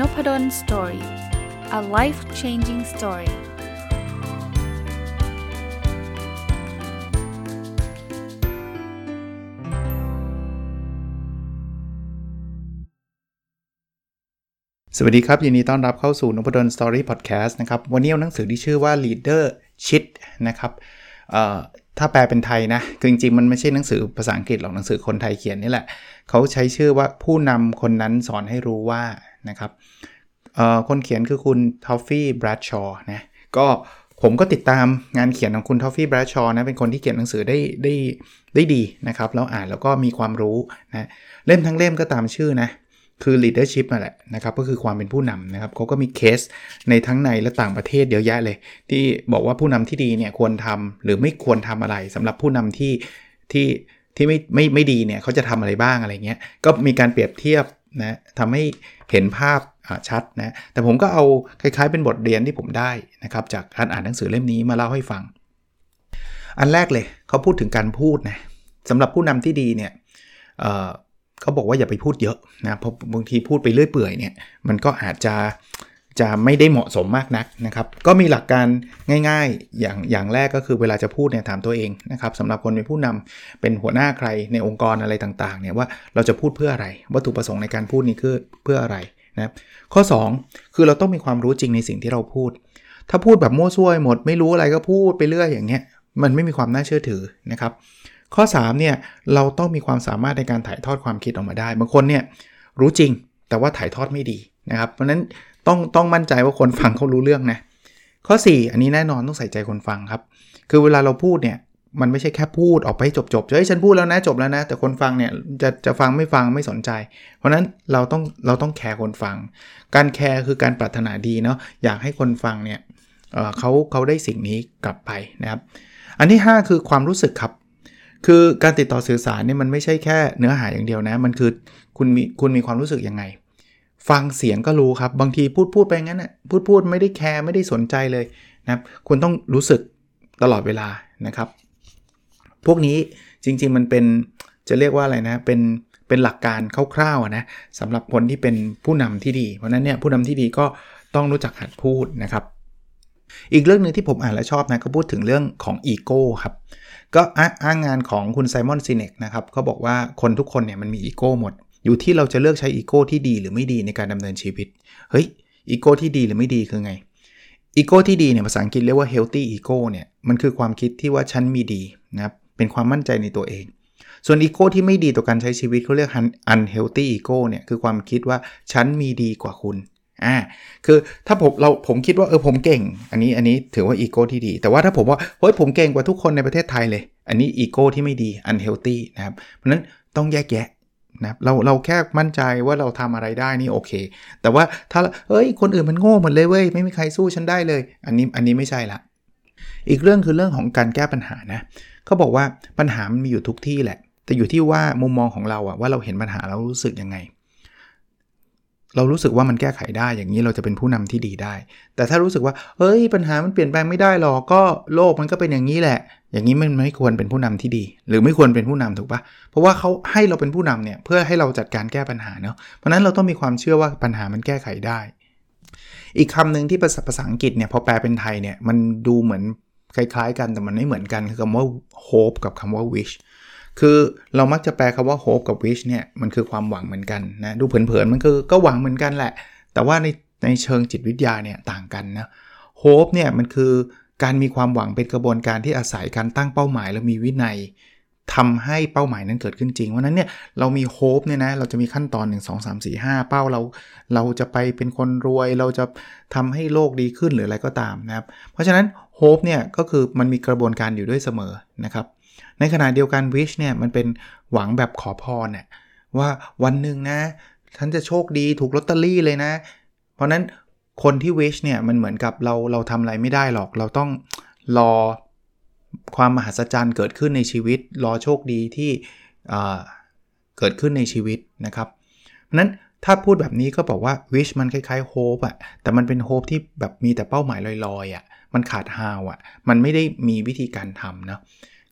n o p a d o l story a life changing story สวัสดีครับ ยินดีต้อนรับเข้าสู่นพดล Story Podcast นะครับ วันนี้เอาหนังสือที่ชื่อว่า Leader Shit นะครับถ้าแปลเป็นไทยนะ คือจริงๆ มันไม่ใช่หนังสือภาษาอังกฤษหรอกหนังสือคนไทยเขียนนี่แหละ เขาใช้ชื่อว่าผู้นำคนนั้นสอนให้รู้ว่า นะครับคนเขียนคือคุณทอฟฟี่แบรดชอว์นะก็ผมก็ติดตามงานเขียนของคุณทอฟฟี่แบรดชอว์นะเป็นคนที่เขียนหนังสือได้ได้ได้ดีนะครับแล้วอ่านแล้วก็มีความรู้นะเล่มทั้งเล่มก็ตามชื่อนะคือ leadership นั่นแหละนะครับก็คือความเป็นผู้นำนะครับเขาก็มีเคสในทั้งในและต่างประเทศเยอะแยะเลย ที่บอกว่าผู้นำที่ดีเนี่ยควรทำหรือไม่ควรทำอะไรสำหรับผู้นำที่ที่ที่ไม่ไม่ไม่ดีเนี่ยเขาจะทำอะไรบ้างอะไรเงี้ยก็มีการเปรียบเทียบ นะทำให้เห็นภาพชัดนะแต่ผมก็เอาคล้ายๆเป็นบทเรียนที่ผมได้นะครับจากการอ่านหนังสือเล่มนี้มาเล่าให้ฟัง อันแรกเลยเขาพูดถึงการพูดนะสำหรับผู้นำที่ดีเนี่ยเเขาบอกว่าอย่าไปพูดเยอะนะเพราะบางทีพูดไปเรื่อยเปื่อยเนี่ยมันก็อาจจะ จะไม่ได้เหมาะสมมากนักนะครับ ก็มีหลักการง่ายๆ อย่างอย่างแรกก็คือเวลาจะพูดเนี่ยถามตัวเองนะครับสำหรับคนเป็นผู้นำเป็นหัวหน้าใครในองค์กรอะไรต่างๆเนี่ยว่าเราจะพูดเพื่ออะไร วัตถุประสงค์ในการพูดนี้คือเพื่ออะไรนะข้อ 2 คือเราต้องมีความรู้จริงในสิ่งที่เราพูด ถ้าพูดแบบมั่วซั่วหมด ไม่รู้อะไรก็พูดไปเรื่อยอย่างเงี้ยมันไม่มีความน่าเชื่อถือนะครับ ข้อ3เนี่ยเราต้องมีความสามารถในการถ่ายทอดความคิดออกมาได้บางคนเนี่ยรู้จริงแต่ว่าถ่ายทอดไม่ดีนะครับ เพราะนั้น ต้องต้องมั่นใจว่าคนฟังเขารู้เรื่องนะข้อ 4 อันนี้แน่นอนต้องใส่ใจคนฟังครับ คือเวลาเราพูดเนี่ยมันไม่ใช่แค่พูดออกไปจบจบเฮ้ยฉันพูดแล้วนะจบแล้วนะ แต่คนฟังเนี่ยจะจะฟังไม่ฟังไม่สนใจ เพราะนั้นเราต้องเราต้องแคร์คนฟัง การแคร์คือการปรารถนาดีเนาะอยากให้คนฟังเนี่ยเเขาเขาได้สิ่งนี้กลับไปนะครับ อันที่ 5 คือความรู้สึกครับ คือการติดต่อสื่อสารเนี่ยมันไม่ใช่แค่เนื้อหาอย่างเดียวนะ มันคือคุณมีคุณมีความรู้สึกยังไง ฟังเสียงก็รู้ครับ บางทีพูดพูดไปงั้นน่ะพูดพูดไม่ได้แคร์ไม่ได้สนใจเลยนะครับคุณต้องรู้สึกตลอดเวลานะครับ พวกนี้จริง ๆ มันเป็นจะเรียกว่าอะไรนะ เป็นเป็นหลักการคร่าวๆนะสำหรับคนที่เป็นผู้นำที่ดี เพราะนั้นเนี่ยผู้นำที่ดีก็ต้องรู้จักหัดพูดนะครับ อีกเรื่องหนึ่งที่ผมอ่านและชอบนะก็พูดถึงเรื่องของอีโก้ครับก็อ้างงานของคุณไซมอนซีเนกนะครับเขาบอกว่าคนทุกคนเนี่ยมันมีอีโก้หมด อยู่ที่เราจะเลือกใช้อีโก้ที่ดีหรือไม่ดีในการดำเนินชีวิต เฮ้ย อีโก้ที่ดีหรือไม่ดีคือไง อีโก้ที่ดีเนี่ยภาษาอังกฤษเรียกว่า healthy ego เนี่ย มันคือความคิดที่ว่าฉันมีดีนะครับ เป็นความมั่นใจในตัวเอง ส่วนอีโก้ที่ไม่ดีต่อการใช้ชีวิตเขาเรียก unhealthy ego เนี่ย คือความคิดว่าฉันมีดีกว่าคุณ อ่า คือถ้าผมเราผมคิดว่าเออผมเก่ง อันนี้อันนี้ถือว่าอีโก้ที่ดี แต่ว่าถ้าผมว่าเฮ้ยผมเก่งกว่าทุกคนในประเทศไทยเลย อันนี้อีโก้ที่ไม่ดี unhealthy นะครับ เพราะนั้นต้องแยกแยะ นะเราเราแค่มั่นใจว่าเราทำอะไรได้นี่โอเค แต่ว่าถ้าเอ้ยคนอื่นมันโง่หมดเลยเว้ยไม่มีใครสู้ฉันได้เลย อันนี้อันนี้ไม่ใช่ละอีกเรื่องคือเรื่องของการแก้ปัญหานะเขาบอกว่าปัญหามันมีอยู่ทุกที่แหละ แต่อยู่ที่ว่ามุมมองของเราอะว่าเราเห็นปัญหาแล้วรู้สึกยังไง เรารู้สึกว่ามันแก้ไขได้อย่างนี้เราจะเป็นผู้นำที่ดีได้ แต่ถ้ารู้สึกว่าเฮ้ยปัญหามันเปลี่ยนแปลงไม่ได้หรอกก็โลกมันก็เป็นอย่างนี้แหละ อย่างนี้มันไม่ควรเป็นผู้นำที่ดี หรือไม่ควรเป็นผู้นำถูกปะเพราะว่าเขาให้เราเป็นผู้นำเนี่ยเพื่อให้เราจัดการแก้ปัญหาเนาะเพราะนั้นเราต้องมีความเชื่อว่าปัญหามันแก้ไขได้ อีกคำหนึ่งที่ภาษาอังกฤษเนี่ยพอแปลเป็นไทยเนี่ยมันดูเหมือนคล้ายๆ กันแต่มันไม่เหมือนกันคือคำว่า hope กับคำว่า wish คือเรามักจะแปลคำว่า hope กับ wish เนี่ยมันคือความหวังเหมือนกันนะดูเผินๆมันคือก็หวังเหมือนกันแหละ แต่ว่าในในเชิงจิตวิทยาเนี่ยต่างกันนะ hope เนี่ยมันคือการมีความหวังเป็นกระบวนการที่อาศัยการตั้งเป้าหมายและมีวินัยทำให้เป้าหมายนั้นเกิดขึ้นจริงเพราะนั้นเนี่ยเรามีโฮปเนี่ยนะ เราจะมีขั้นตอน 1 2 3 4 5 เป้าเรา เราจะไปเป็นคนรวย เราจะทำให้โลกดีขึ้นหรืออะไรก็ตามนะครับ เพราะฉะนั้นโฮปเนี่ยก็คือมันมีกระบวนการอยู่ด้วยเสมอนะครับ ในขณะเดียวกันวิชเนี่ยมันเป็นหวังแบบขอพรเนี่ยว่าวันหนึ่งนะฉันจะโชคดีถูกลอตเตอรี่เลยนะ เพราะนั้นคนที่วิชเนี่ยมันเหมือนกับเราเราทำอะไรไม่ได้หรอก เราต้องรอความมหัศจรรย์เกิดขึ้นในชีวิต รอโชคดีที่เกิดขึ้นในชีวิตนะครับเพราะนั้นถ้าพูดแบบนี้ก็บอกว่า wish มันคล้ายๆ hope อะแต่มันเป็น hope ที่แบบมีแต่เป้าหมายลอยๆอะมันขาด how อะมันไม่ได้มีวิธีการทำนะ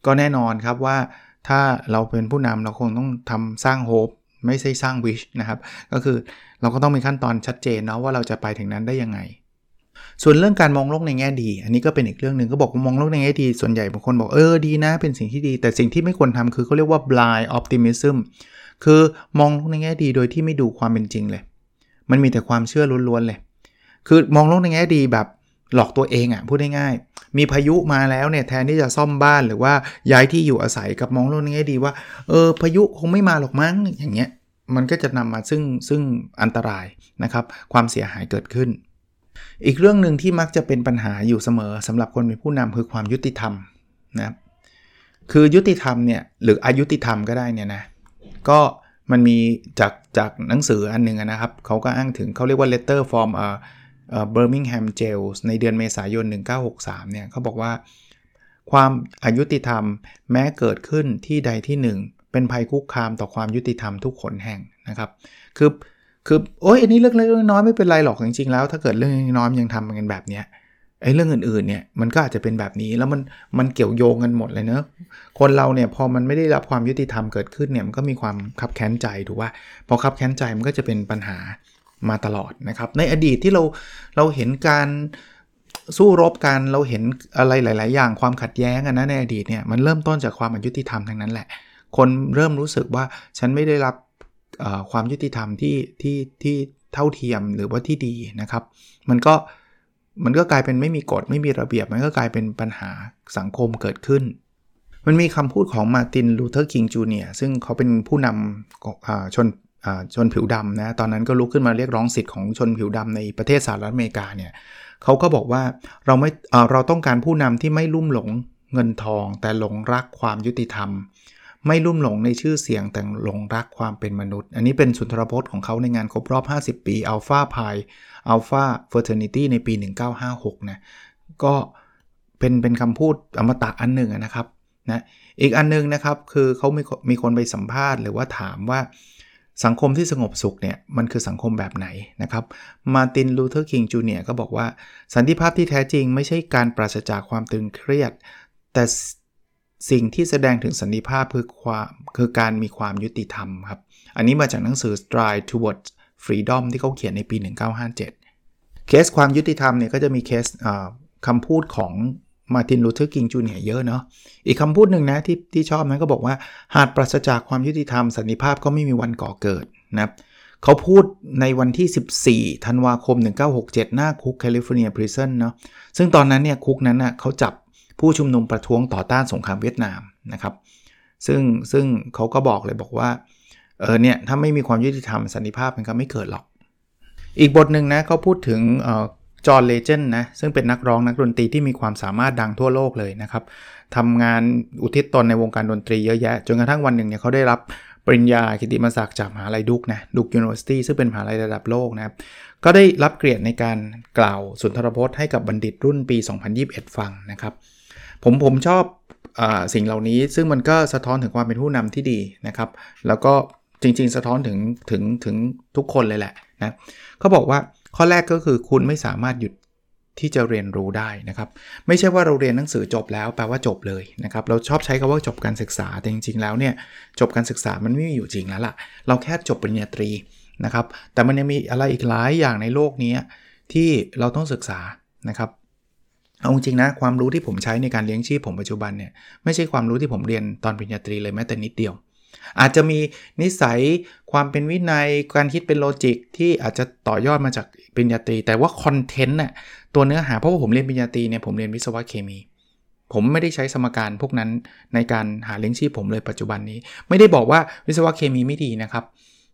ก็แน่นอนครับว่าถ้าเราเป็นผู้นำเราคงต้องทำสร้าง hope ไม่ใช่สร้าง wish นะครับ ก็คือเราก็ต้องมีขั้นตอนชัดเจนเนาะว่าเราจะไปถึงนั้นได้ยังไง ส่วนเรื่องการมองโลกในแง่ดี อันนี้ก็เป็นอีกเรื่องหนึ่งก็บอกว่ามองโลกในแง่ดี ส่วนใหญ่บางคนบอกเออดีนะ เป็นสิ่งที่ดี แต่สิ่งที่ไม่ควรทำคือเขาเรียกว่า blind optimism คือมองโลกในแง่ดีโดยที่ไม่ดูความเป็นจริงเลย มันมีแต่ความเชื่อล้วนๆเลย คือมองโลกในแง่ดีแบบ หลอกตัวเองอะ่ะพูดง่ายๆมีพายุมาแล้วเนี่ยแทนที่จะซ่อมบ้านหรือว่าย้ายที่อยู่อาศัยกับมองโลกในแง่ดีว่าเออพายุคงไม่มาหรอกมั้งอย่างเงี้ยมันก็จะนำมาซึ่งซึ่งอันตรายนะครับความเสียหายเกิดขึ้น อีกเรื่องหนึ่งที่มักจะเป็นปัญหาอยู่เสมอสำหรับคนเป็นผู้นำคือความยุติธรรมนะครับคือยุติธรรมเนี่ยหรืออายุติธรรมก็ได้เนี่ยนะก็มันมีจากจากหนังสืออันหนึ่งนะครับเขาก็อ้างถึงเขาเรียกว่า letter from เอ่อ เบอร์มิงแฮมเจลส์ในเดือนเมษายน 1963 เนี่ยเขาบอกว่า ความอายุติธรรมแม้เกิดขึ้นที่ใดที่หนึ่ง เป็นภัยคุกคามต่อความยุติธรรมทุกขนแห่งนะครับ คือคือโอ้ยอันนี้เรื่องเล็กน้อยไม่เป็นไรหรอกจริงๆแล้วถ้าเกิดเรื่องน้อยยังทำกันแบบเนี้ยไอ้เรื่องอื่นๆเนี่ยมันก็อาจจะเป็นแบบนี้แล้วมันมันเกี่ยวโยงกันหมดเลยเนอะคนเราเนี่ยพอมันไม่ได้รับความยุติธรรมเกิดขึ้นเนี่ยมันก็มีความคับแค้นใจถูกว่าพอคับแค้นใจมันก็จะเป็นปัญหา มาตลอดนะครับ ในอดีตที่เราเราเห็นการสู้รบกันเราเห็นอะไรหลาย ๆ อย่างความขัดแย้งกันนะในอดีตเนี่ยมันเริ่มต้นจากความอายุติธรรมทั้งนั้นแหละ คนเริ่มรู้สึกว่าฉันไม่ได้รับความยุติธรรมที่ที่ที่เท่าเทียมหรือว่าที่ดีนะครับ มันก็มันก็กลายเป็นไม่มีกฎไม่มีระเบียบ มันก็กลายเป็นปัญหาสังคมเกิดขึ้น มันมีคำพูดของมาร์ตินลูเทอร์คิงจูเนียร์ซึ่งเขาเป็นผู้นำชน ชนผิวดำนะตอนนั้นก็ลุกขึ้นมาเรียกร้องสิทธิ์ของชนผิวดำในประเทศสหรัฐอเมริกาเนี่ยเขาก็บอกว่าเราไม่เราต้องการผู้นำที่ไม่ลุ่มหลงเงินทอง แต่หลงรักความยุติธรรม ไม่ลุ่มหลงในชื่อเสียงแต่หลงรักความเป็นมนุษย์ อันนี้เป็นสุนทรพจน์ของเขาในงานครบรอบ 50 ปี Alpha Phi Alpha Fraternity ในปี 1956นะก็เป็นเป็นคำพูดอมตะอันหนึ่งนะครับนะอีกอันนึงนะครับคือเขามีมีคนไปสัมภาษณ์หรือว่าถามว่า สังคมที่สงบสุขเนี่ยมันคือสังคมแบบไหนนะครับมาร์ตินลูเทอร์คิงจูเนียร์ก็บอกว่าสันติภาพที่แท้จริงไม่ใช่การปราศจากความตึงเครียด แต่สิ่งที่แสดงถึงสันติภาพคือความคือการมีความยุติธรรมครับ อันนี้มาจากหนังสือ Stride Toward Freedom ที่เขาเขียนในปี 1957 เคสความยุติธรรมเนี่ยก็จะมีเคสคำพูดของ มาร์ตินลูเทอร์คิงจูเนียร์เยอะเนาะอีกคำพูดหนึ่งนะที่ที่ชอบนั้นก็บอกว่าหากปราศจากความยุติธรรมสันติภาพก็ไม่มีวันก่อเกิดนะครับเขาพูดในวันที่ 14 ธันวาคม 1967 หน้าคุกแคลิฟอร์เนีย prison เนาะซึ่งตอนนั้นเนี่ยคุกนั้นน่ะเขาจับผู้ชุมนุมประท้วงต่อต้านสงครามเวียดนามนะครับซึ่งซึ่งเขาก็บอกเลยบอกว่าเออเนี่ยถ้าไม่มีความยุติธรรมสันติภาพมันก็ไม่เกิดหรอก อีกบทหนึ่งนะเขาพูดถึง จอห์นเลเจนด์นะซึ่งเป็นนักร้องนักดนตรีที่มีความสามารถดังทั่วโลกเลยนะครับทำงานอุทิศตนในวงการดนตรีเยอะแยะ จนกระทั่งวันหนึ่งเนี่ยเขาได้รับปริญญากิตติมศักดิ์จากมหาลัย Duke นะ Duke University ซึ่งเป็นมหาลัยระดับโลกนะครับก็ได้รับเกียรติในการกล่าวสุนทรพจน์ให้กับบัณฑิตรุ่นปี 2021 ฟังนะครับผมผมชอบอสิ่งเหล่านี้ซึ่งมันก็สะท้อนถึงความเป็นผู้นำที่ดีนะครับ แล้วก็จริงๆ สะท้อนถึงถึงถึงทุกคนเลยแหละนะเขาบอกว่า ข้อแรกก็คือคุณไม่สามารถหยุดที่จะเรียนรู้ได้นะครับ ไม่ใช่ว่าเราเรียนหนังสือจบแล้วแปลว่าจบเลยนะครับ เราชอบใช้คาว่าจบการศึกษาแต่จริงๆแล้วเนี่ยจบการศึกษามันไม่มีอยู่จริงแล้วล่ะ เราแค่จบปริญญาตรีนะครับ แต่มันยังมีอะไรอีกหลายอย่างในโลกนี้ที่เราต้องศึกษานะครับเอาจริงนะความรู้ที่ผมใช้ในการเลี้ยงชีพผมปัจจุบันเนี่ยไม่ใช่ความรู้ที่ผมเรียนตอนปริญญาตรีเลยแม้แต่นิดเดียว อาจจะมีนิสัยความเป็นวินัยการคิดเป็นโลจิกที่อาจจะต่อยอดมาจากปริญญาตรี แต่ว่าคอนเทนต์น่ะตัวเนื้อหาเพราะว่าผมเรียนปริญญาตรีเนี่ยผมเรียนวิศวะเคมี ผมไม่ได้ใช้สมการพวกนั้นในการหาเลี้ยงชีพผมเลยปัจจุบันนี้ ไม่ได้บอกว่าวิศวะเคมีไม่ดีนะครับ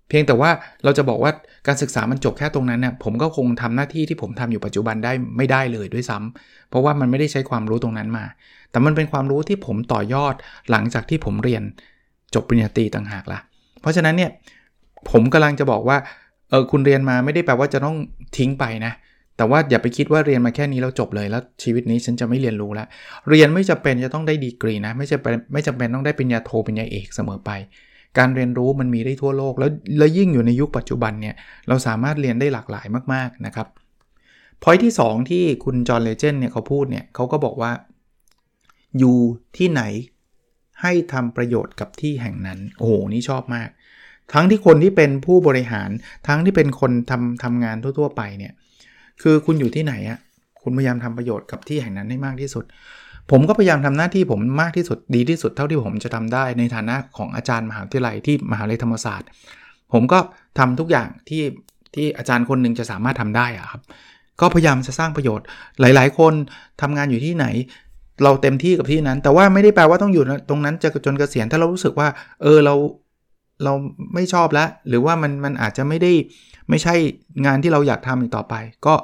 เพียงแต่ว่าเราจะบอกว่าการศึกษามันจบแค่ตรงนั้นเนี่ยผมก็คงทำหน้าที่ที่ผมทำอยู่ปัจจุบันได้ไม่ได้เลยด้วยซ้ำเพราะว่ามันไม่ได้ใช้ความรู้ตรงนั้นมา แต่มันเป็นความรู้ที่ผมต่อยอดหลังจากที่ผมเรียน จบปริญญาตรีต่างหากละ่ะ เพราะฉะนั้นเนี่ยผมกำลังจะบอกว่าเออคุณเรียนมาไม่ได้แปลว่าจะต้องทิ้งไปนะ แต่ว่าอย่าไปคิดว่าเรียนมาแค่นี้แล้วจบเลยแล้วชีวิตนี้ฉันจะไม่เรียนรู้ล้วเรียนไม่จำเป็นจะต้องได้ดีกรีนะ ไม่จำเป็นไม่จำเป็นต้องได้ปริญญาโทปริญญาเอกเสมอไป การเรียนรู้มันมีได้ทั่วโลกแล้วแล้วยิ่งอยู่ในยุคปัจจุบันเนี่ยเราสามารถเรียนได้หลากหลายมากๆนะครับพอยที่ 2 ที่คุณจอห์นเลเจนเนี่ยเขาพูดเนี่ยเขาก็บอกว่า อยู่ที่ไหน ให้ทำประโยชน์กับที่แห่งนั้น โอ้โห นี่ชอบมาก ทั้งที่คนที่เป็นผู้บริหาร ทั้งที่เป็นคนทำทำงานทั่ว ๆ ไปเนี่ย คือคุณอยู่ที่ไหนอะคุณพยายามทำประโยชน์กับที่แห่งนั้นให้มากที่สุด ผมก็พยายามทำหน้าที่ผมมากที่สุด ดีที่สุดเท่าที่ผมจะทำได้ ในฐานะของอาจารย์มหาวิทยาลัยที่มหาลัยธรรมศาสตร์ ผมก็ทำทุกอย่างที่ที่อาจารย์คนหนึ่งจะสามารถทำได้อะครับ ก็พยายามจะสร้างประโยชน์ หลาย ๆ คนทำงานอยู่ที่ไหน เราเต็มที่กับที่นั้น แต่ว่าไม่ได้แปลว่าต้องอยู่ตรงนั้นจะจนเกษียณถ้าเรารู้สึกว่า เออเราเราไม่ชอบแล้ว หรือว่ามันมันอาจจะไม่ได้ไม่ใช่งานที่เราอยากทำอีกต่อไป ก็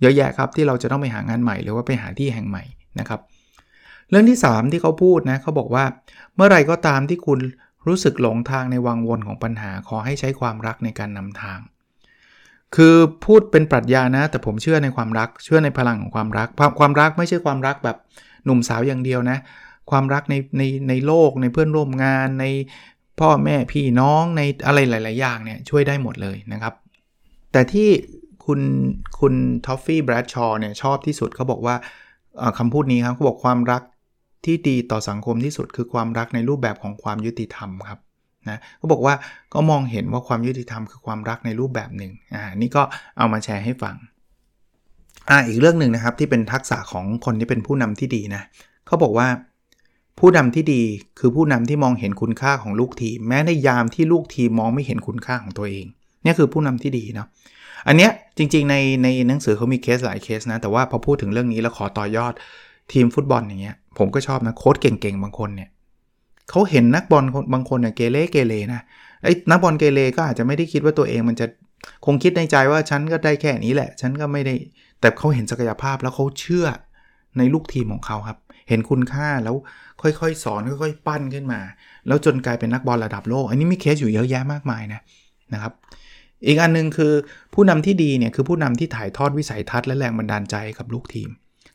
เยอะแยะครับที่เราจะต้องไปหางานใหม่ หรือว่าไปหาที่แห่งใหม่นะครับ เรื่องที่ 3 ที่เขาพูดนะเขาบอกว่า เมื่อไรก็ตามที่คุณรู้สึกหลงทางในวังวนของปัญหาขอให้ใช้ความรักในการนำทาง คือพูดเป็นปรัชญานะ แต่ผมเชื่อในความรักเชื่อในพลังของความรัก ความรักไม่ใช่ความรักแบบ หนุ่มสาวอย่างเดียวนะ ความรักในในในโลกในเพื่อนร่วมงานในพ่อแม่พี่น้องในอะไรหลาย ๆ อย่างเนี่ยช่วยได้หมดเลยนะครับ แต่ที่คุณคุณทอฟฟี่แบรดชอร์เนี่ยชอบที่สุดเขาบอกว่าคำพูดนี้ครับเขาบอกความรักที่ดีต่อสังคมที่สุดคือความรักในรูปแบบของความยุติธรรมครับนะเขาบอกว่าก็มองเห็นว่าความยุติธรรมคือความรักในรูปแบบหนึ่งอ่านี่ก็เอามาแชร์ให้ฟัง อ่าอีกเรื่องหนึ่งนะครับที่เป็นทักษะของคนที่เป็นผู้นำที่ดีนะเขาบอกว่า ผู้นำที่ดีคือผู้นำที่มองเห็นคุณค่าของลูกทีม แม้ในยามที่ลูกทีมมองไม่เห็นคุณค่าของตัวเองนี่คือผู้นำที่ดีเนาะอันเนี้ยจริง ๆ ในในหนังสือเขามีเคสหลายเคสนะแต่ว่าพอพูดถึงเรื่องนี้แล้วขอต่อยอดทีมฟุตบอลอย่างเงี้ยผมก็ชอบนะโค้ชเก่งๆบางคนเนี่ยเขาเห็นนักบอลบางคนเนี่ยเกเรเกเรนะไอ้นักบอลเกเรก็อาจจะไม่ได้คิดว่าตัวเองมันจะคงคิดในใจว่าฉันก็ได้แค่นี้แหละ ฉันก็ไม่ได้ แต่เขาเห็นศักยภาพแล้วเขาเชื่อในลูกทีมของเขาครับ เห็นคุณค่าแล้วค่อยๆ สอนค่อยๆ ปั้นขึ้นมา แล้วจนกลายเป็นนักบอลระดับโลก อันนี้มีเคสอยู่เยอะแยะมากมายนะนะครับ อีกอันนึงคือผู้นำที่ดีเนี่ยคือผู้นำที่ถ่ายทอดวิสัยทัศน์และแรงบันดาลใจกับลูกทีม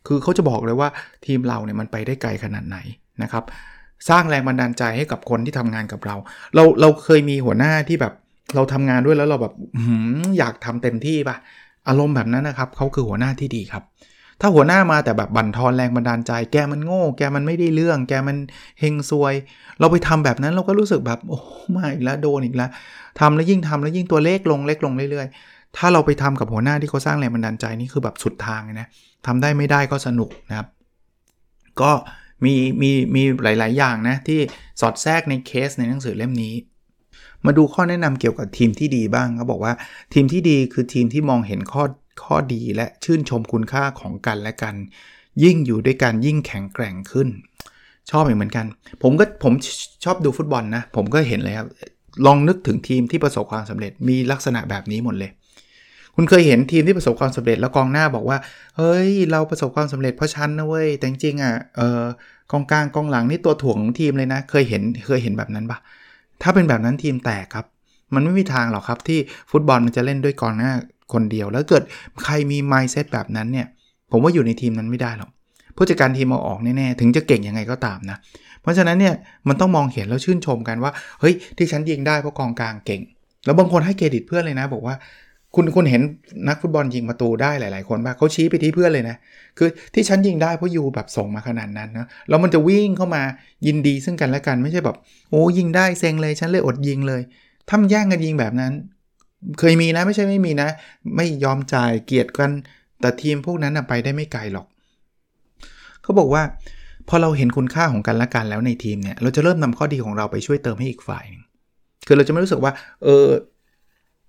คือเขาจะบอกเลยว่าทีมเราเนี่ยมันไปได้ไกลขนาดไหนนะครับ สร้างแรงบันดาลใจให้กับคนที่ทำงานกับเรา เราเราเคยมีหัวหน้าที่แบบเราทำงานด้วยแล้วเราแบบอยากทำเต็มที่ปะ อารมณ์แบบนั้นนะครับเขาคือหัวหน้าที่ดีครับ ถ้าหัวหน้ามาแต่แบบบั่นทอนแรงบันดาลใจ แกมันโง่ แกมันไม่ได้เรื่อง แกมันเฮงซวย เราไปทำแบบนั้นเราก็รู้สึกแบบโอ้มาอีกแล้วโดนอีกแล้วทำแล้วยิ่งทำแล้วยิ่งตัวเลขลงเล็กลงเรื่อยๆ ถ้าเราไปทำกับหัวหน้าที่เขาสร้างแรงบันดาลใจนี่คือแบบสุดทางนะทำได้ไม่ได้ก็สนุกนะครับ ก็มีมีมีหลาย ๆ อย่างนะที่สอดแทรกในเคสในหนังสือเล่มนี้ มาดูข้อแนะนำเกี่ยวกับทีมที่ดีบ้างเขาบอกว่าทีมที่ดีคือทีมที่มองเห็นข้อข้อดีและชื่นชมคุณค่าของกันและกัน ยิ่งอยู่ด้วยกันยิ่งแข็งแกร่งขึ้น ชอบเหมือนกัน ผมก็ผมชอบดูฟุตบอลนะ ผมก็เห็นเลยครับ ลองนึกถึงทีมที่ประสบความสำเร็จมีลักษณะแบบนี้หมดเลย คุณเคยเห็นทีมที่ประสบความสำเร็จแล้วกองหน้าบอกว่า เฮ้ย เราประสบความสำเร็จเพราะฉันนะเว้ยแต่จริงอะเออกองกลางกองหลังนี่ตัวถ่วงของทีมเลยนะ เคยเห็นเคยเห็นแบบนั้นปะ ถ้าเป็นแบบนั้นทีมแตกครับ มันไม่มีทางหรอกครับที่ฟุตบอลมันจะเล่นด้วยกองหน้าคนเดียว แล้วเกิดใครมีไมซ์เซตแบบนั้นเนี่ย ผมว่าอยู่ในทีมนั้นไม่ได้หรอกผู้จัดการทีมเอาออกแน่ๆ ถึงจะเก่งยังไงก็ตามนะ เพราะฉะนั้นเนี่ยมันต้องมองเห็นแล้วชื่นชมกันว่า เฮ้ยที่ฉันยิงได้เพราะกองกลางเก่ง แล้วบางคนให้เครดิตเพื่อนเลยนะ บอกว่า คุณคุณเห็นนักฟุตบอลยิงประตูได้หลาย ๆ คนป่ะเขาชี้ไปที่เพื่อนเลยนะ คือที่ฉันยิงได้เพราะยูแบบส่งมาขนาดนั้นนะแล้วมันจะวิ่งเข้ามายินดีซึ่งกันและกันไม่ใช่แบบโอ้ยิงได้เซ็งเลยฉันเลยอดยิงเลยถ้าแย่งกันยิงแบบนั้น เคยมีนะไม่ใช่ไม่มีนะ ไม่ยอมจ่ายเกียรติกันแต่ทีมพวกนั้นไปได้ไม่ไกลหรอกเขาบอกว่าพอเราเห็นคุณค่าของกันและกันแล้วในทีมเนี่ยเราจะเริ่มนำข้อดีของเราไปช่วยเติมให้อีกฝ่ายคือเราจะไม่รู้สึกว่า เออ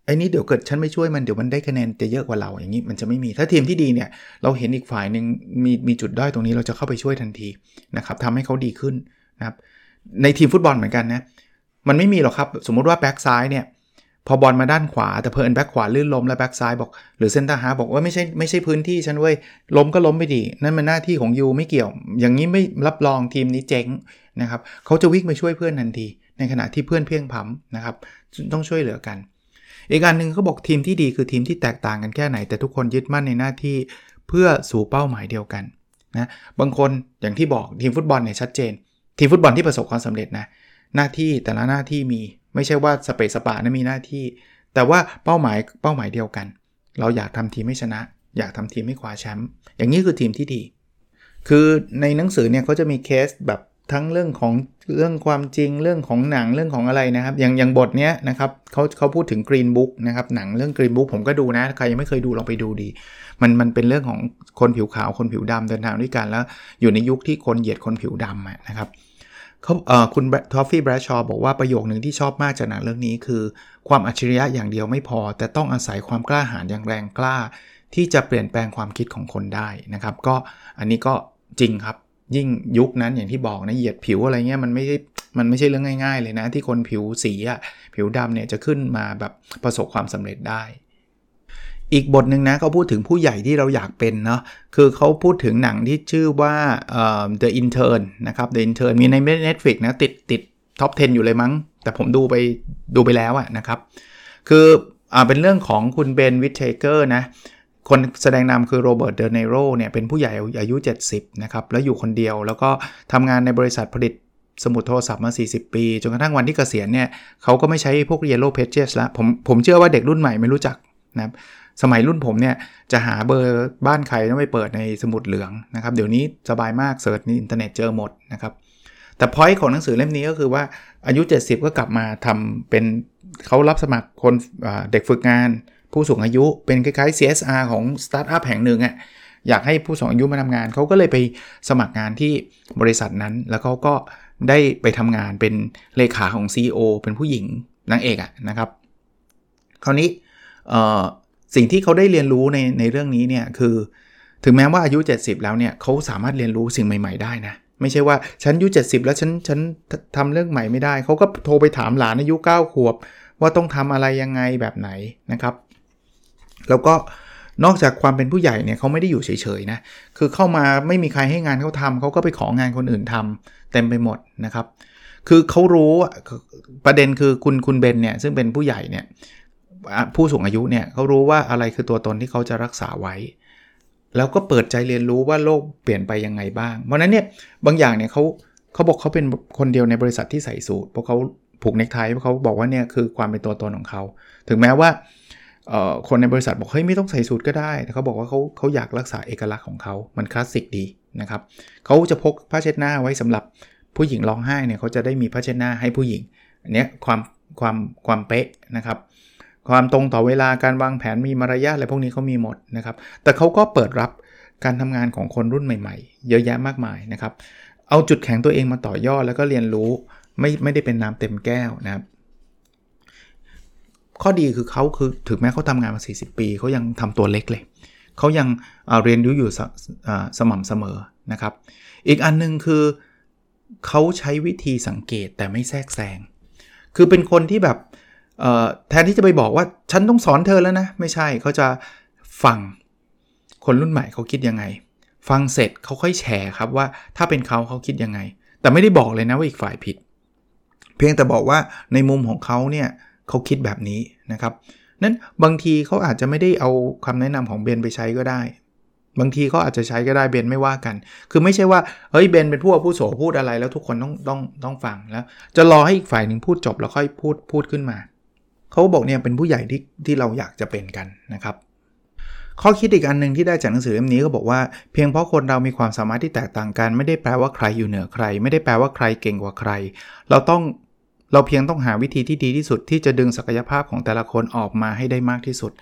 ไอ้นี้เดี๋ยวเกิดฉันไม่ช่วยมันเดี๋ยวมันได้คะแนนจะเยอะกว่าเราอย่างนี้มันจะไม่มีถ้าทีมที่ดีเนี่ยเราเห็นอีกฝ่ายหนึ่งมีมีจุดด้อยตรงนี้เราจะเข้าไปช่วยทันทีนะครับทำให้เขาดีขึ้นนะครับในทีมฟุตบอลเหมือนกันนะมันไม่มีหรอกครับสมมุติว่าแบ็กซ้ายเนี่ยพอบอลมาด้านขวาแต่เผอิญแบ็คขวาลื่นล้มแล้วแบ็คซ้ายบอก หรือเซนเตอร์ฮาล์ฟบอกว่าไม่ใช่ไม่ใช่พื้นที่ฉันเว้ยล้มก็ล้มไปดิ นั่นเป็นหน้าที่ของ you ไม่เกี่ยว อย่างนี้ไม่รับรองทีมนี้เจ๊งนะครับเขาจะวิ่งไปช่วยเพื่อนทันที ในขณะที่เพื่อนเพลี่ยงพล้ำนะครับต้องช่วยเหลือกัน อีกอันหนึ่งเขาบอกทีมที่ดีคือทีมที่แตกต่างกันแค่ไหน แต่ทุกคนยึดมั่นในหน้าที่เพื่อสู่เป้าหมายเดียวกันนะบางคนอย่างที่บอกทีมฟุตบอลเนี่ยชัดเจน ทีมฟุตบอลที่ประสบความสำเร็จนะหน้าที่แต่ละหน้าที่มีไม่ใช่ว่าสะเปะสะปะนะมีหน้าที่ แต่ว่าเป้าหมายเป้าหมายเดียวกัน เราอยากทำทีมให้ชนะ อยากทำทีมให้คว้าแชมป์อย่างนี้คือทีมที่ดี คือในหนังสือเนี่ยเขาจะมีเคสแบบ ทั้งเรื่องของเรื่องความจริงเรื่องของหนังเรื่องของอะไรนะครับ อย่างอย่างบทเนี้ยนะครับเขาเขาพูดถึง Green Book นะครับหนังเรื่อง Green Book ผมก็ดูนะ ใครยังไม่เคยดูลองไปดูดี มันมันเป็นเรื่องของคนผิวขาวคนผิวดำเดินทางด้วยกันแล้ว อยู่ในยุคที่คนเหยียดคนผิวดำนะครับเขาเอ่อคุณทอฟฟี่แบรชชอบอกว่าประโยคหนึ่งที่ชอบมากจากหนังเรื่องนี้คือ ความอัจฉริยะอย่างเดียวไม่พอ แต่ต้องอาศัยความกล้าหาญอย่างแรงกล้า ที่จะเปลี่ยนแปลงความคิดของคนได้นะครับ ก็อันนี้ก็จริงครับ ยิ่งยุคนั้นอย่างที่บอกนะเหยียดผิวอะไรเงี้ยมันไม่ใช่มันไม่ใช่เรื่องง่าย ๆ เลยนะ ที่คนผิวสีอะผิวดำเนี่ยจะขึ้นมาแบบประสบความสำเร็จได้ อีกบทหนึ่งนะเขาพูดถึงผู้ใหญ่ที่เราอยากเป็นเนาะคือเขาพูดถึงหนังที่ชื่อว่า The Intern นะครับ The Intern มีใน Netflix นะติดติด top 10 อยู่เลยมั้ง แต่ผมดูไปดูไปแล้วอะนะครับ คืออ่าเป็นเรื่องของคุณเบนวิทเทเกอร์นะ คนแสดงนำคือโรเบิร์ตเดอนีโรเนี่ยเป็นผู้ใหญ่อายุ 70 นะครับ แล้วอยู่คนเดียวแล้วก็ทำงานในบริษัทผลิตสมุดโทรศัพท์มา 40 ปี จนกระทั่งวันที่เกษียณเนี่ยเขาก็ไม่ใช้พวก Yellow Pages แล้วผมผมเชื่อว่าเด็กรุ่นใหม่ไม่รู้จักนะครับสมัยรุ่นผมเนี่ยจะหาเบอร์บ้านใครต้องไปเปิดในสมุดเหลืองนะครับ เดี๋ยวนี้สบายมาก search ในอินเทอร์เน็ตเจอหมดนะครับ แต่ point ของหนังสือเล่มนี้ก็คือว่าอายุ 70 ก็กลับมาทำเป็นเขารับสมัครคนเด็กฝึกงาน ผู้สูงอายุเป็นคล้ายๆ CSR ของสตาร์ทอัพแห่งหนึ่งอะอยากให้ผู้สูงอายุมาทำงานเขาก็เลยไปสมัครงานที่บริษัทนั้น แล้วเขาก็ได้ไปทำงานเป็นเลขาของ CEO เป็นผู้หญิงนางเอกอะนะครับ คราวนี้สิ่งที่เขาได้เรียนรู้ในในเรื่องนี้เนี่ยคือถึงแม้ว่าอายุ 70 แล้วเนี่ยเขาสามารถเรียนรู้สิ่งใหม่ ๆ ได้นะไม่ใช่ว่าฉันอายุ 70 แล้วฉันฉันทำเรื่องใหม่ไม่ได้ เขาก็โทรไปถามหลานอายุ 9 ขวบ ว่าต้องทำอะไรยังไงแบบไหนนะครับ แล้วก็นอกจากความเป็นผู้ใหญ่เนี่ยเขาไม่ได้อยู่เฉยๆนะ คือเข้ามาไม่มีใครให้งานเขาทำเขาก็ไปของานคนอื่นทำเต็มไปหมดนะครับ คือเขารู้ประเด็นคือคุณคุณเบนเนี่ยซึ่งเป็นผู้ใหญ่เนี่ยผู้สูงอายุเนี่ยเขารู้ว่าอะไรคือตัวตนที่เขาจะรักษาไว้ แล้วก็เปิดใจเรียนรู้ว่าโลกเปลี่ยนไปยังไงบ้าง เพราะนั้นเนี่ยบางอย่างเนี่ยเขาเขาบอกเขาเป็นคนเดียวในบริษัทที่ใส่สูทเพราะเขาผูกเนคไทเพราะเขาบอกว่าเนี่ยคือความเป็นตัวตนของเขา ถึงแม้ว่า คนในบริษัทบอกเฮ้ยไม่ต้องใส่สูทก็ได้แต่เขาบอกว่าเขาเขาอยากรักษาเอกลักษณ์ของเขามันคลาสสิกดีนะครับเขาจะพกผ้าเช็ดหน้าไว้สำหรับผู้หญิงร้องไห้เนี่ยเขาจะได้มีผ้าเช็ดหน้าให้ผู้หญิงอันนี้ความความความเป๊ะนะครับ ความตรงต่อเวลาการวางแผนมีมารยาทอะไรพวกนี้เขามีหมดนะครับ แต่เขาก็เปิดรับการทำงานของคนรุ่นใหม่ๆ เยอะแยะมากมายนะครับ เอาจุดแข็งตัวเองมาต่อยอดแล้วก็เรียนรู้ไม่ไม่ได้เป็นน้ำเต็มแก้วนะครับ ข้อดีคือเขาคือถึงแม้เขาทำงานมา 40 ปี เขายังทำตัวเล็กเลย เขายังเรียนรู้อยู่สสม่ำเสมอนะครับ อีกอันนึงคือเขาใช้วิธีสังเกตแต่ไม่แทรกแซง คือเป็นคนที่แบบแทนที่จะไปบอกว่าฉันต้องสอนเธอแล้วนะ ไม่ใช่เขาจะฟังคนรุ่นใหม่เขาคิดยังไง ฟังเสร็จเขาค่อยแชร์ครับว่าถ้าเป็นเขาเขาคิดยังไง แต่ไม่ได้บอกเลยนะว่าอีกฝ่ายผิด เพียงแต่บอกว่าในมุมของเขาเนี่ยเขาคิดแบบนี้นะครับนั้นบางทีเขาอาจจะไม่ได้เอาคำแนะนำของเบนไปใช้ก็ได้ บางทีเขาอาจจะใช้ก็ได้เบนไม่ว่ากัน คือไม่ใช่ว่าเฮ้ยเบนเป็นผู้ผู้โสพูดอะไรแล้วทุกคนต้องต้องต้องฟังแล้ว จะรอให้อีกฝ่ายหนึ่งพูดจบแล้วค่อยพูดพูดขึ้นมาเขาบอกเนี่ยเป็นผู้ใหญ่ที่ที่เราอยากจะเป็นกันนะครับ ข้อคิดอีกอันหนึ่งที่ได้จากหนังสือเล่มนี้ก็บอกว่าเพียงเพราะคนเรามีความสามารถที่แตกต่างกัน ไม่ได้แปลว่าใครอยู่เหนือใคร ไม่ได้แปลว่าใครเก่งกว่าใคร เราต้อง เราเพียงต้องหาวิธีที่ดีที่สุดที่จะดึงศักยภาพของแต่ละคนออกมาให้ได้มากที่สุด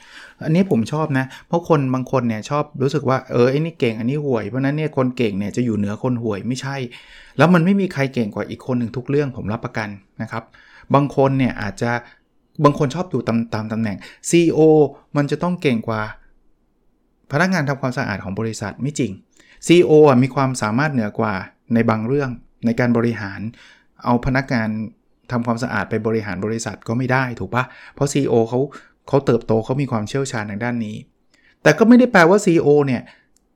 อันนี้ผมชอบนะ เพราะคนบางคนเนี่ยชอบรู้สึกว่าเออไอ้นี่เก่งอันนี้ห่วยเพราะนั้นเนี่ยคนเก่งเนี่ยจะอยู่เหนือคนห่วยไม่ใช่ แล้วมันไม่มีใครเก่งกว่าอีกคนหนึ่งทุกเรื่องผมรับประกันนะครับ บางคนเนี่ยอาจจะบางคนชอบดูตามตามตำแหน่ง CEO มันจะต้องเก่งกว่า พนักงานทำความสะอาดของบริษัทไม่จริง CEO อะมีความสามารถเหนือกว่าในบางเรื่องในการบริหารเอาพนักงาน ทำความสะอาดไปบริหารบริษัทก็ไม่ได้ถูกปะเพราะ CEO เขาเขาเติบโตเขามีความเชี่ยวชาญทางด้านนี้ แต่ก็ไม่ได้แปลว่า CEO เนี่ย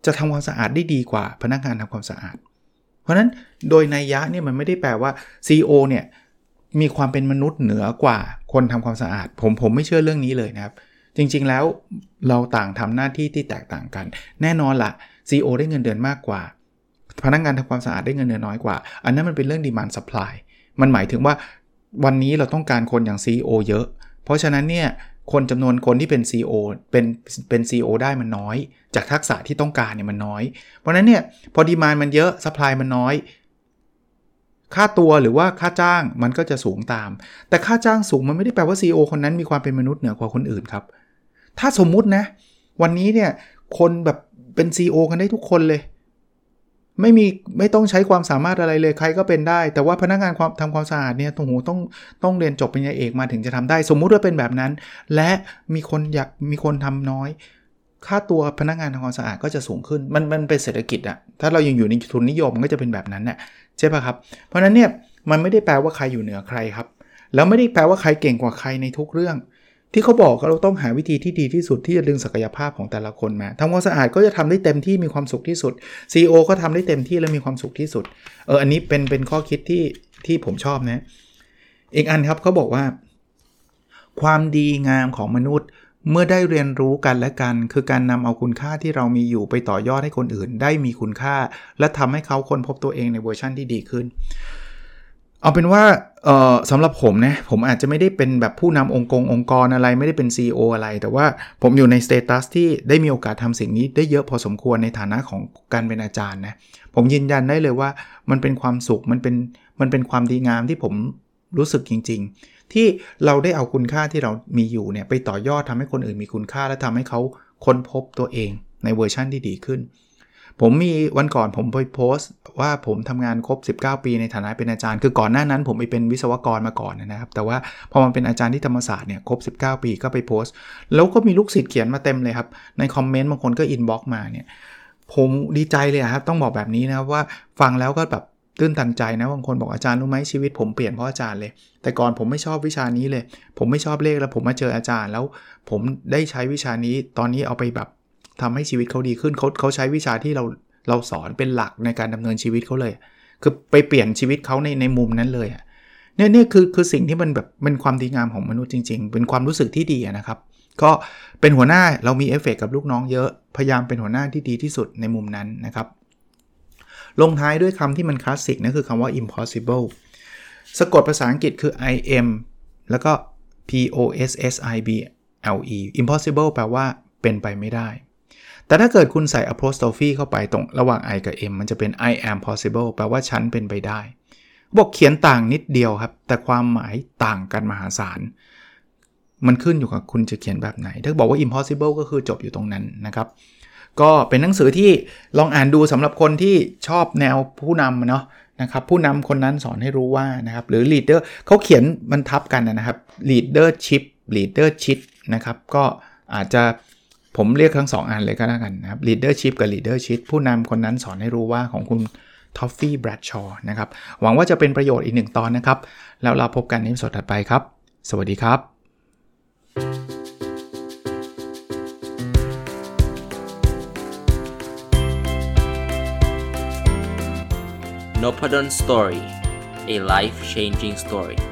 จะทำความสะอาดได้ดีกว่าพนักงานทำความสะอาด เพราะนั้นโดยนัยยะเนี่ยมันไม่ได้แปลว่า CEO เนี่ยมีความเป็นมนุษย์เหนือกว่าคนทำความสะอาด ผมผมไม่เชื่อเรื่องนี้เลยนะครับ จริงๆแล้วเราต่างทำหน้าที่ที่แตกต่างกัน แน่นอนละ่ะ CEO ได้เงินเดือนมากกว่า พนักงานทำความสะอาดได้เงินเดือนน้อยกว่า อันนั้นมันเป็นเรื่องดีมานสป라이มันหมายถึงว่า วันนี้เราต้องการคนอย่าง CEO เยอะ เพราะฉะนั้นเนี่ยคนจำนวนคนที่เป็น CEO เป็นเป็น CEO ได้มันน้อย จากทักษะที่ต้องการเนี่ยมันน้อย เพราะนั้นเนี่ยพอดีมานมันเยอะสป라이มันน้อย ค่าตัวหรือว่าค่าจ้างมันก็จะสูงตาม แต่ค่าจ้างสูงมันไม่ได้แปลว่า CEO คนนั้นมีความเป็นมนุษย์เหนือกว่าคนอื่นครับ ถ้าสมมุตินะ วันนี้เนี่ยคนแบบเป็น CEO กันได้ทุกคนเลย ไม่มีไม่ต้องใช้ความสามารถอะไรเลยใครก็เป็นได้ แต่ว่าพนักงานความทำความสะอาดเนี่ยต้องหูต้องต้องเรียนจบปริญญาเอกมาถึงจะทำได้ สมมุติว่าเป็นแบบนั้น และมีคนอยากมีคนทำน้อย ค่าตัวพนักงานทำความสะอาดก็จะสูงขึ้น มันมันเป็นเศรษฐกิจอะถ้าเรายังอยู่ในทุนนิยมมันก็จะเป็นแบบนั้นน่ะใช่ปะครับ เพราะนั้นเนี่ยมันไม่ได้แปลว่าใครอยู่เหนือใครครับแล้วไม่ได้แปลว่าใครเก่งกว่าใครในทุกเรื่อง ที่เขาบอกเราต้องหาวิธีที่ดีที่สุดที่จะดึงศักยภาพของแต่ละคนมาทำความสะอาดก็จะทำได้เต็มที่มีความสุขที่สุด CEO ก็ทำได้เต็มที่และมีความสุขที่สุดเอออันนี้เป็นเป็นข้อคิดที่ที่ผมชอบนะอีกอันครับเขาบอกว่า ความดีงามของมนุษย์เมื่อได้เรียนรู้กันและกัน คือการนำเอาคุณค่าที่เรามีอยู่ไปต่อยอดให้คนอื่น ได้มีคุณค่า และทำให้เขาค้นพบตัวเองในเวอร์ชั่นที่ดีขึ้น เอาเป็นว่าสำหรับผมนะผมอาจจะไม่ได้เป็นแบบผู้นำองค์กรองค์กรอะไรไม่ได้เป็น CEO อะไร แต่ว่าผมอยู่ใน status ที่ได้มีโอกาสทำสิ่งนี้ได้เยอะพอสมควรในฐานะของการเป็นอาจารย์นะผมยืนยันได้เลยว่ามันเป็นความสุขมันเป็นมันเป็นความดีงามที่ผมรู้สึกจริง ๆ ที่เราได้เอาคุณค่าที่เรามีอยู่เนี่ยไปต่อยอดทำให้คนอื่นมีคุณค่าและทำให้เขาค้นพบตัวเองในเวอร์ชั่นที่ดีขึ้น ผมมีวันก่อนผมไปโพสต์ ว่าผมทำงานครบ 19 ปีในฐานะเป็นอาจารย์ คือก่อนหน้านั้นผมไปเป็นวิศวกรมาก่อนนะครับ แต่ว่าพอมันเป็นอาจารย์ที่ธรรมศาสตร์เนี่ยครบ 19 ปีก็ไปโพสต์ แล้วก็มีลูกศิษย์เขียนมาเต็มเลยครับ ใน comment บางคนก็ inbox มาเนี่ยผมดีใจเลยครับต้องบอกแบบนี้นะว่าฟังแล้วก็แบบตื้นตันใจนะบางคนบอกอาจารย์รู้ไหมชีวิตผมเปลี่ยนเพราะอาจารย์เลย แต่ก่อนผมไม่ชอบวิชานี้เลย ผมไม่ชอบเลขแล้วผมมาเจออาจารย์แล้ว ผมได้ใช้วิชานี้ตอนนี้เอาไปแบบ ทำให้ชีวิตเขาดีขึ้นเขาเขาใช้วิชาที่เราเราสอนเป็นหลักในการดำเนินชีวิตเขาเลย คือไปเปลี่ยนชีวิตเขาในในมุมนั้นเลยเนี่ยเนี่ยคือคือสิ่งที่มันแบบเป็นความดีงามของมนุษย์จริง ๆ เป็นความรู้สึกที่ดีนะครับ ก็เป็นหัวหน้าเรามีเอฟเฟกกับลูกน้องเยอะพยายามเป็นหัวหน้าที่ดีที่สุดในมุมนั้นนะครับลงท้ายด้วยคำที่มันคลาสสิกนั่นคือคำว่า impossible สะกดภาษาอังกฤษคือ i m แล้วก็ p o s s i b l e impossible แปลว่าเป็นไปไม่ได้ แต่ถ้าเกิดคุณใส่ apostrophe เข้าไปตรงระหว่าง i กับ m มันจะเป็น I am possible แปลว่าฉันเป็นไปได้ บอกเขียนต่างนิดเดียวครับ แต่ความหมายต่างกันมหาศาล มันขึ้นอยู่กับคุณจะเขียนแบบไหน ถ้าบอกว่า impossible ก็คือจบอยู่ตรงนั้นนะครับ ก็เป็นหนังสือที่ลองอ่านดูสำหรับคนที่ชอบแนวผู้นำเนาะนะครับผู้นำคนนั้นสอนให้รู้ว่านะครับหรือ leader เขาเขียนมันทับกันนะครับ leadership leadership นะครับก็อาจจะ ผมเรียกทั้งสองอันเลยก็แล้วกันนะครับ leadership กับ leadership ผู้นำคนนั้นสอนให้รู้ว่าของคุณท้อฟฟี่แบรดชอว์นะครับ หวังว่าจะเป็นประโยชน์อีกหนึ่งตอนนะครับ แล้วเราพบกันในสดถัดไปครับ สวัสดีครับ n o p a d o n Story a life changing story